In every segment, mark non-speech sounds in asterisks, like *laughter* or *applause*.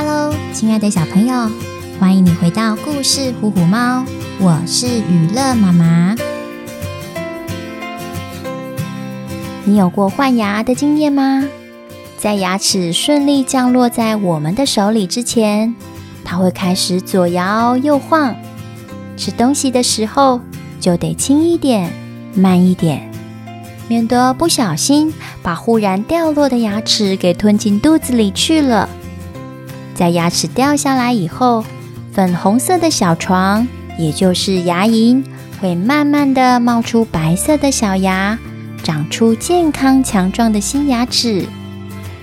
Hello，亲爱的小朋友，欢迎你回到故事《虎虎猫》，我是娱乐妈妈。你有过换牙的经验吗？在牙齿顺利降落在我们的手里之前，它会开始左摇右晃。吃东西的时候就得轻一点、慢一点，免得不小心把忽然掉落的牙齿给吞进肚子里去了。在牙齿掉下来以后，粉红色的小床，也就是牙龈，会慢慢的冒出白色的小牙，长出健康强壮的新牙齿。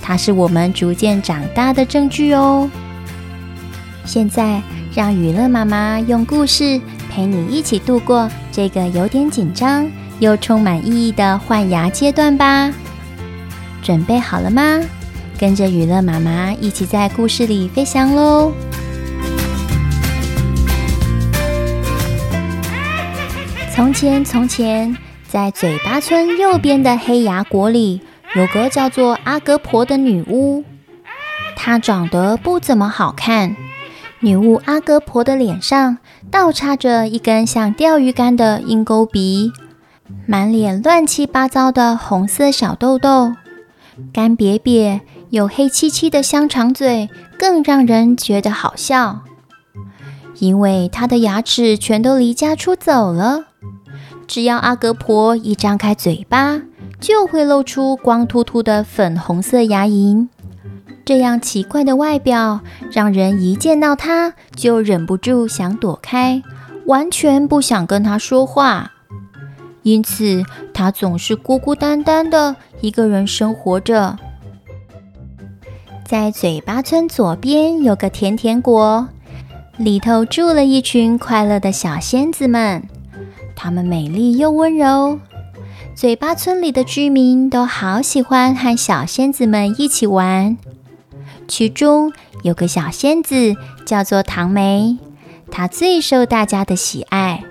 它是我们逐渐长大的证据哦。现在，让雨乐妈妈用故事陪你一起度过这个有点紧张又充满意义的换牙阶段吧。准备好了吗？跟着予乐妈妈一起在故事里飞翔喽！从前，从前，在嘴巴村右边的黑牙国里，有个叫做阿哥婆的女巫。她长得不怎么好看。女巫阿哥婆的脸上倒插着一根像钓鱼竿的鹰钩鼻，满脸乱七八糟的红色小痘痘，干瘪瘪。有黑漆漆的香肠嘴，更让人觉得好笑，因为他的牙齿全都离家出走了。只要阿格婆一张开嘴巴，就会露出光秃秃的粉红色牙龈。这样奇怪的外表，让人一见到他就忍不住想躲开，完全不想跟他说话。因此，他总是孤孤单单的一个人生活着。在嘴巴村左边有个甜甜国，里头住了一群快乐的小仙子们。她们美丽又温柔，嘴巴村里的居民都好喜欢和小仙子们一起玩。其中有个小仙子叫做唐梅，她最受大家的喜爱。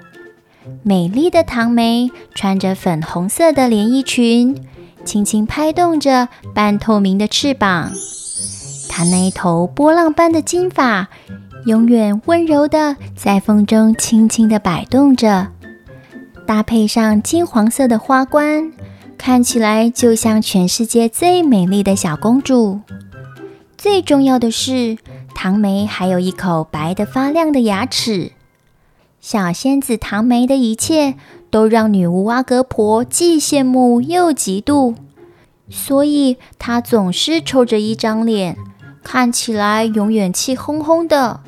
美丽的唐梅穿着粉红色的连衣裙，轻轻拍动着半透明的翅膀。她那一头波浪般的金发，永远温柔地在风中轻轻地摆动着，搭配上金黄色的花冠，看起来就像全世界最美丽的小公主。最重要的是，唐梅还有一口白的发亮的牙齿。小仙子唐梅的一切，都让女巫阿格婆既羡慕又嫉妒，所以她总是臭着一张脸。看起来永远气哄哄的。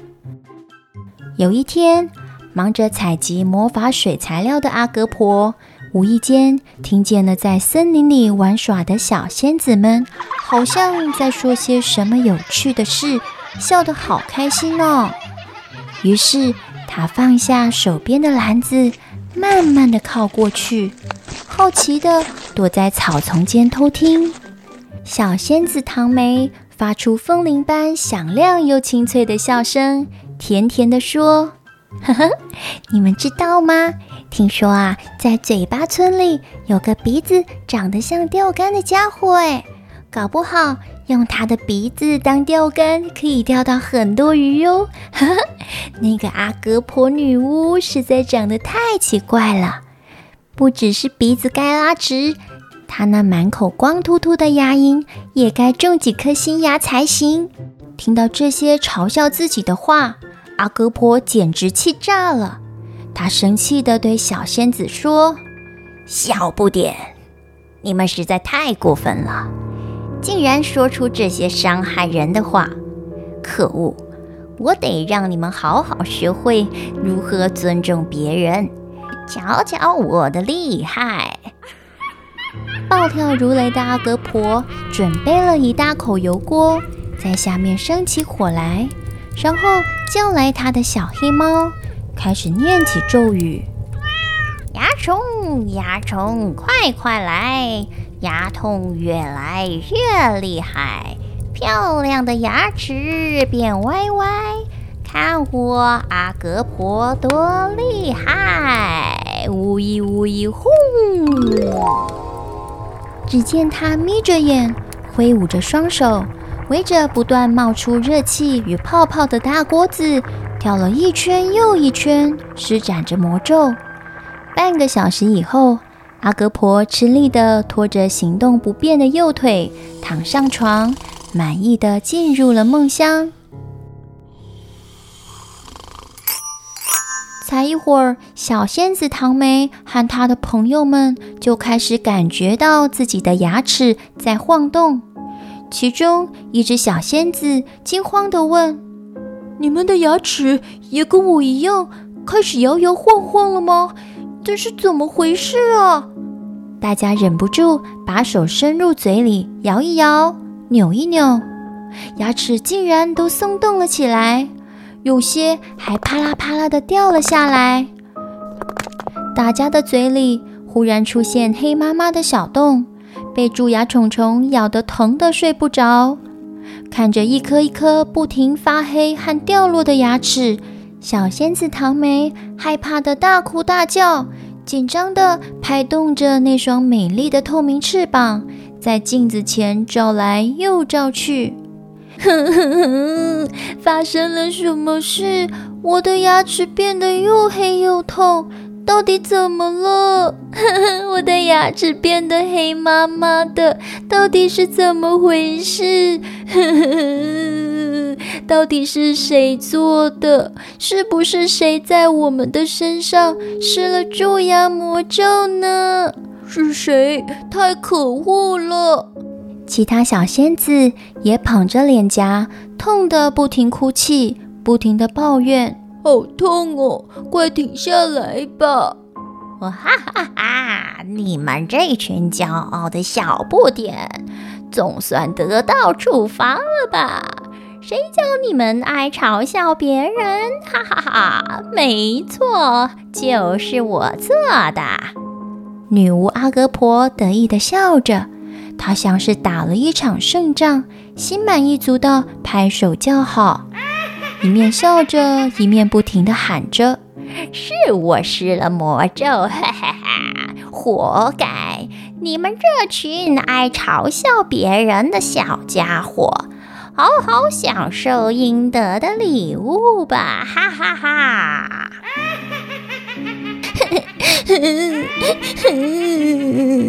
有一天，忙着采集魔法水材料的阿格婆，无意间听见了在森林里玩耍的小仙子们，好像在说些什么有趣的事，笑得好开心哦。于是，她放下手边的篮子，慢慢地靠过去，好奇地躲在草丛间偷听。小仙子唐梅。发出风铃般响亮又清脆的笑声，甜甜地说：“呵呵，你们知道吗？听说啊，在嘴巴村里有个鼻子长得像钓竿的家伙，哎，搞不好用他的鼻子当钓竿，可以钓到很多鱼哟。呵呵，那个阿格婆女巫实在长得太奇怪了，不只是鼻子该拉直。”他那满口光秃秃的牙龈，也该种几颗新牙才行。听到这些嘲笑自己的话，阿哥婆简直气炸了。她生气地对小仙子说：“小不点，你们实在太过分了，竟然说出这些伤害人的话！可恶，我得让你们好好学会如何尊重别人，瞧瞧我的厉害！”暴跳如雷的阿格婆准备了一大口油锅，在下面生起火来，然后叫来他的小黑猫，开始念起咒语：“牙虫，牙虫，快快来！牙痛越来越厉害，漂亮的牙齿变歪歪，看我阿格婆多厉害！呜一呜一轰！”只见他眯着眼，挥舞着双手，围着不断冒出热气与泡泡的大锅子跳了一圈又一圈，施展着魔咒。半个小时以后，阿格婆吃力地拖着行动不便的右腿躺上床，满意地进入了梦乡。才一会儿，小仙子唐梅和她的朋友们就开始感觉到自己的牙齿在晃动。其中一只小仙子惊慌地问：“你们的牙齿也跟我一样开始摇摇晃晃了吗？这是怎么回事啊？”大家忍不住把手伸入嘴里摇一摇、扭一扭，牙齿竟然都松动了起来。有些还啪啦啪啦的掉了下来，大家的嘴里忽然出现黑麻麻的小洞，被蛀牙虫虫咬得疼得睡不着。看着一颗一颗不停发黑和掉落的牙齿，小仙子唐梅害怕的大哭大叫，紧张地拍动着那双美丽的透明翅膀，在镜子前照来又照去。哼哼哼，发生了什么事？我的牙齿变得又黑又痛，到底怎么了？哼哼，我的牙齿变得黑麻麻的，到底是怎么回事？哼哼哼，到底是谁做的？是不是谁在我们的身上施了蛀牙魔咒呢？是谁？太可恶了！其他小仙子也捧着脸颊，痛得不停哭泣，不停地抱怨：“好痛哦，快停下来吧！”哇哈哈哈！你们这群骄傲的小不点，总算得到处罚了吧？谁叫你们爱嘲笑别人？哈哈哈！没错，就是我做的。女巫阿格婆得意地笑着。他像是打了一场胜仗，心满意足地拍手叫好，一面笑着，一面不停地喊着：“是我施了魔咒，哈哈哈！活该！你们这群爱嘲笑别人的小家伙，好好享受应得的礼物吧，哈哈哈！”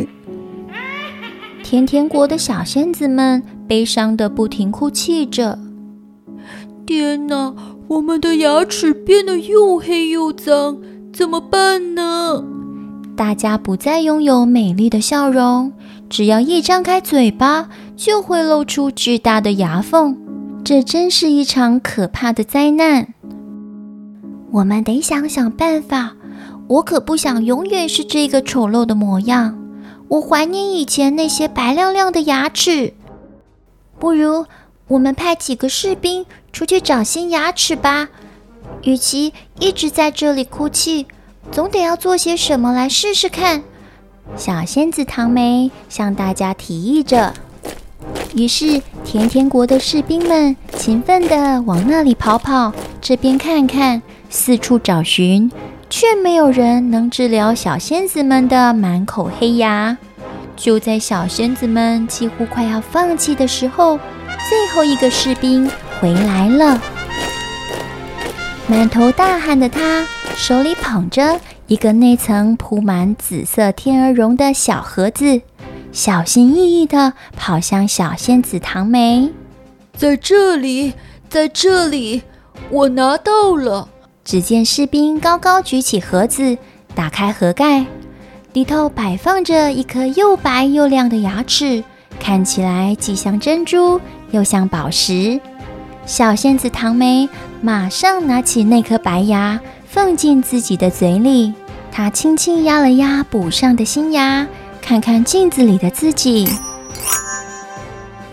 *laughs* 甜甜国的小仙子们悲伤的不停哭泣着。天哪，我们的牙齿变得又黑又脏，怎么办呢？大家不再拥有美丽的笑容，只要一张开嘴巴，就会露出巨大的牙缝。这真是一场可怕的灾难。我们得想想办法。我可不想永远是这个丑陋的模样。我怀念以前那些白亮亮的牙齿，不如我们派几个士兵出去找新牙齿吧。与其一直在这里哭泣，总得要做些什么来试试看。小仙子唐梅向大家提议着。于是甜甜国的士兵们勤奋地往那里跑跑，这边看看，四处找寻。却没有人能治疗小仙子们的满口黑牙。就在小仙子们几乎快要放弃的时候，最后一个士兵回来了。满头大汗的他，手里捧着一个内层铺满紫色天鹅绒的小盒子，小心翼翼地跑向小仙子唐梅。在这里，在这里，我拿到了。只见士兵高高举起盒子，打开盒盖，里头摆放着一颗又白又亮的牙齿，看起来既像珍珠又像宝石。小仙子唐梅马上拿起那颗白牙，放进自己的嘴里。她轻轻压了压补上的新牙，看看镜子里的自己。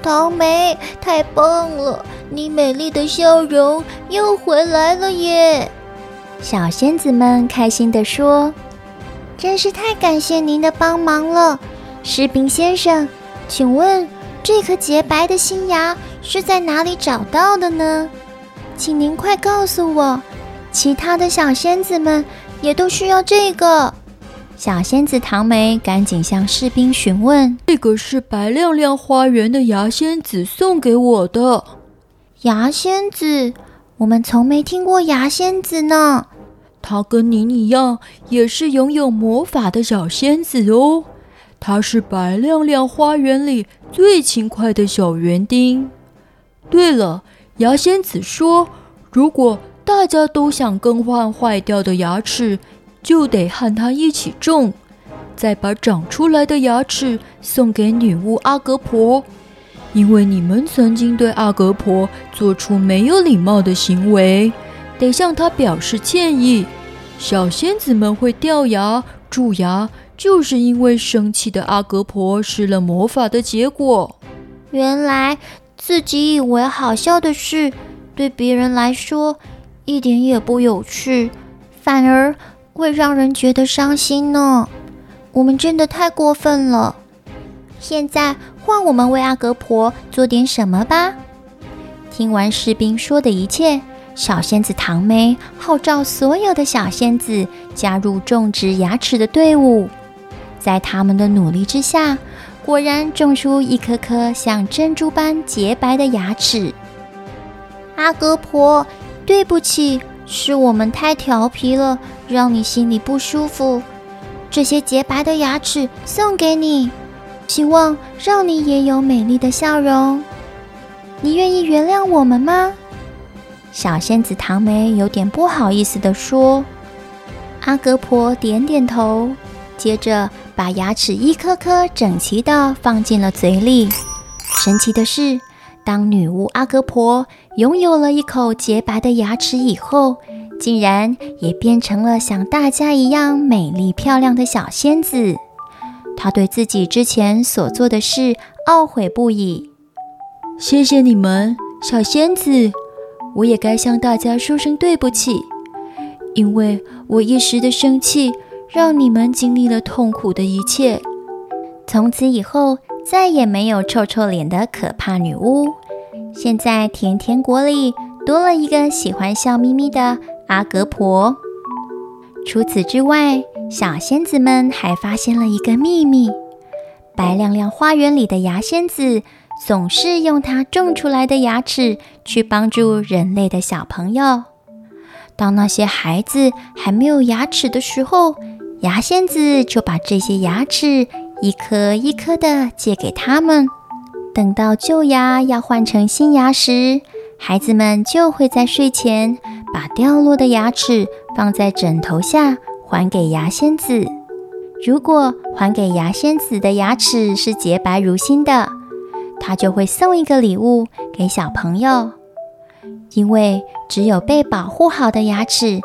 唐梅，太棒了！你美丽的笑容又回来了耶！小仙子们开心地说：“真是太感谢您的帮忙了，士兵先生，请问这颗洁白的新牙是在哪里找到的呢？请您快告诉我，其他的小仙子们也都需要这个。”小仙子唐梅赶紧向士兵询问：“这个是白亮亮花园的牙仙子送给我的。牙仙子？我们从没听过牙仙子呢。她跟您一样，也是拥有魔法的小仙子哦。她是白亮亮花园里最勤快的小园丁。对了，牙仙子说，如果大家都想更换坏掉的牙齿，就得和他一起种，再把长出来的牙齿送给女巫阿格婆，因为你们曾经对阿格婆做出没有礼貌的行为，得向他表示歉意。小仙子们会掉牙、蛀牙，就是因为生气的阿格婆施了魔法的结果。原来自己以为好笑的事，对别人来说一点也不有趣，反而……会让人觉得伤心呢。我们真的太过分了。现在换我们为阿格婆做点什么吧。听完士兵说的一切，小仙子唐梅号召所有的小仙子加入种植牙齿的队伍。在他们的努力之下，果然种出一颗颗像珍珠般洁白的牙齿。阿格婆，对不起。是我们太调皮了，让你心里不舒服。这些洁白的牙齿送给你，希望让你也有美丽的笑容。你愿意原谅我们吗？小仙子唐梅有点不好意思地说。阿格婆点点头，接着把牙齿一颗颗整齐地放进了嘴里。神奇的是，当女巫阿格婆拥有了一口洁白的牙齿以后，竟然也变成了像大家一样美丽漂亮的小仙子。她对自己之前所做的事懊悔不已。谢谢你们，小仙子，我也该向大家说声对不起，因为我一时的生气，让你们经历了痛苦的一切。从此以后，再也没有臭臭脸的可怕女巫。现在甜甜国里多了一个喜欢笑眯眯的阿格婆。除此之外，小仙子们还发现了一个秘密：白亮亮花园里的牙仙子总是用它种出来的牙齿去帮助人类的小朋友。当那些孩子还没有牙齿的时候，牙仙子就把这些牙齿。一颗一颗的借给他们，等到旧牙要换成新牙时，孩子们就会在睡前把掉落的牙齿放在枕头下还给牙仙子。如果还给牙仙子的牙齿是洁白如新的，他就会送一个礼物给小朋友。因为只有被保护好的牙齿，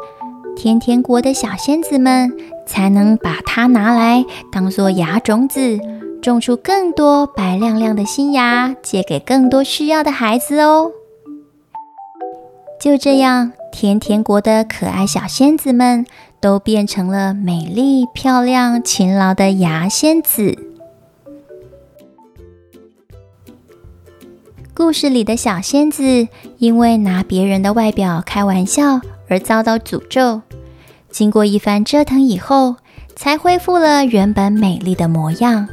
甜甜国的小仙子们。才能把它拿来当做牙种子，种出更多白亮亮的新牙，借给更多需要的孩子哦。就这样，甜甜国的可爱小仙子们都变成了美丽、漂亮、勤劳的牙仙子。故事里的小仙子因为拿别人的外表开玩笑而遭到诅咒。经过一番折腾以后，才恢复了原本美丽的模样。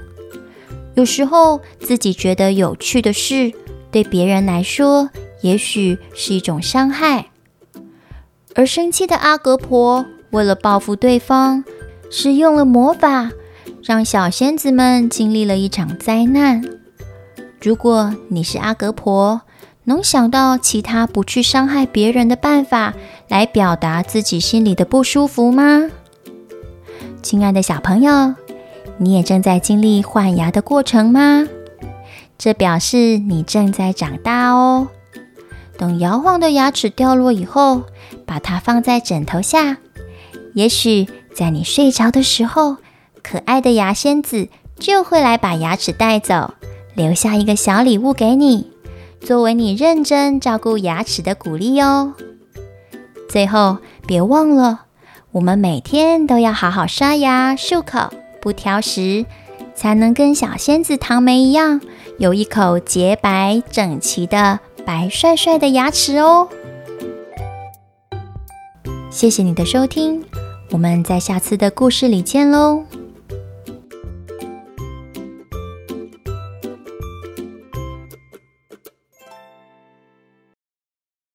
有时候自己觉得有趣的事，对别人来说也许是一种伤害。而生气的阿格婆为了报复对方，使用了魔法，让小仙子们经历了一场灾难。如果你是阿格婆，能想到其他不去伤害别人的办法来表达自己心里的不舒服吗？亲爱的小朋友，你也正在经历换牙的过程吗？这表示你正在长大哦。等摇晃的牙齿掉落以后，把它放在枕头下，也许在你睡着的时候，可爱的牙仙子就会来把牙齿带走，留下一个小礼物给你。作为你认真照顾牙齿的鼓励哦。最后，别忘了，我们每天都要好好刷牙、漱口，不挑食，才能跟小仙子唐梅一样，有一口洁白整齐的白帅帅的牙齿哦。谢谢你的收听，我们在下次的故事里见喽。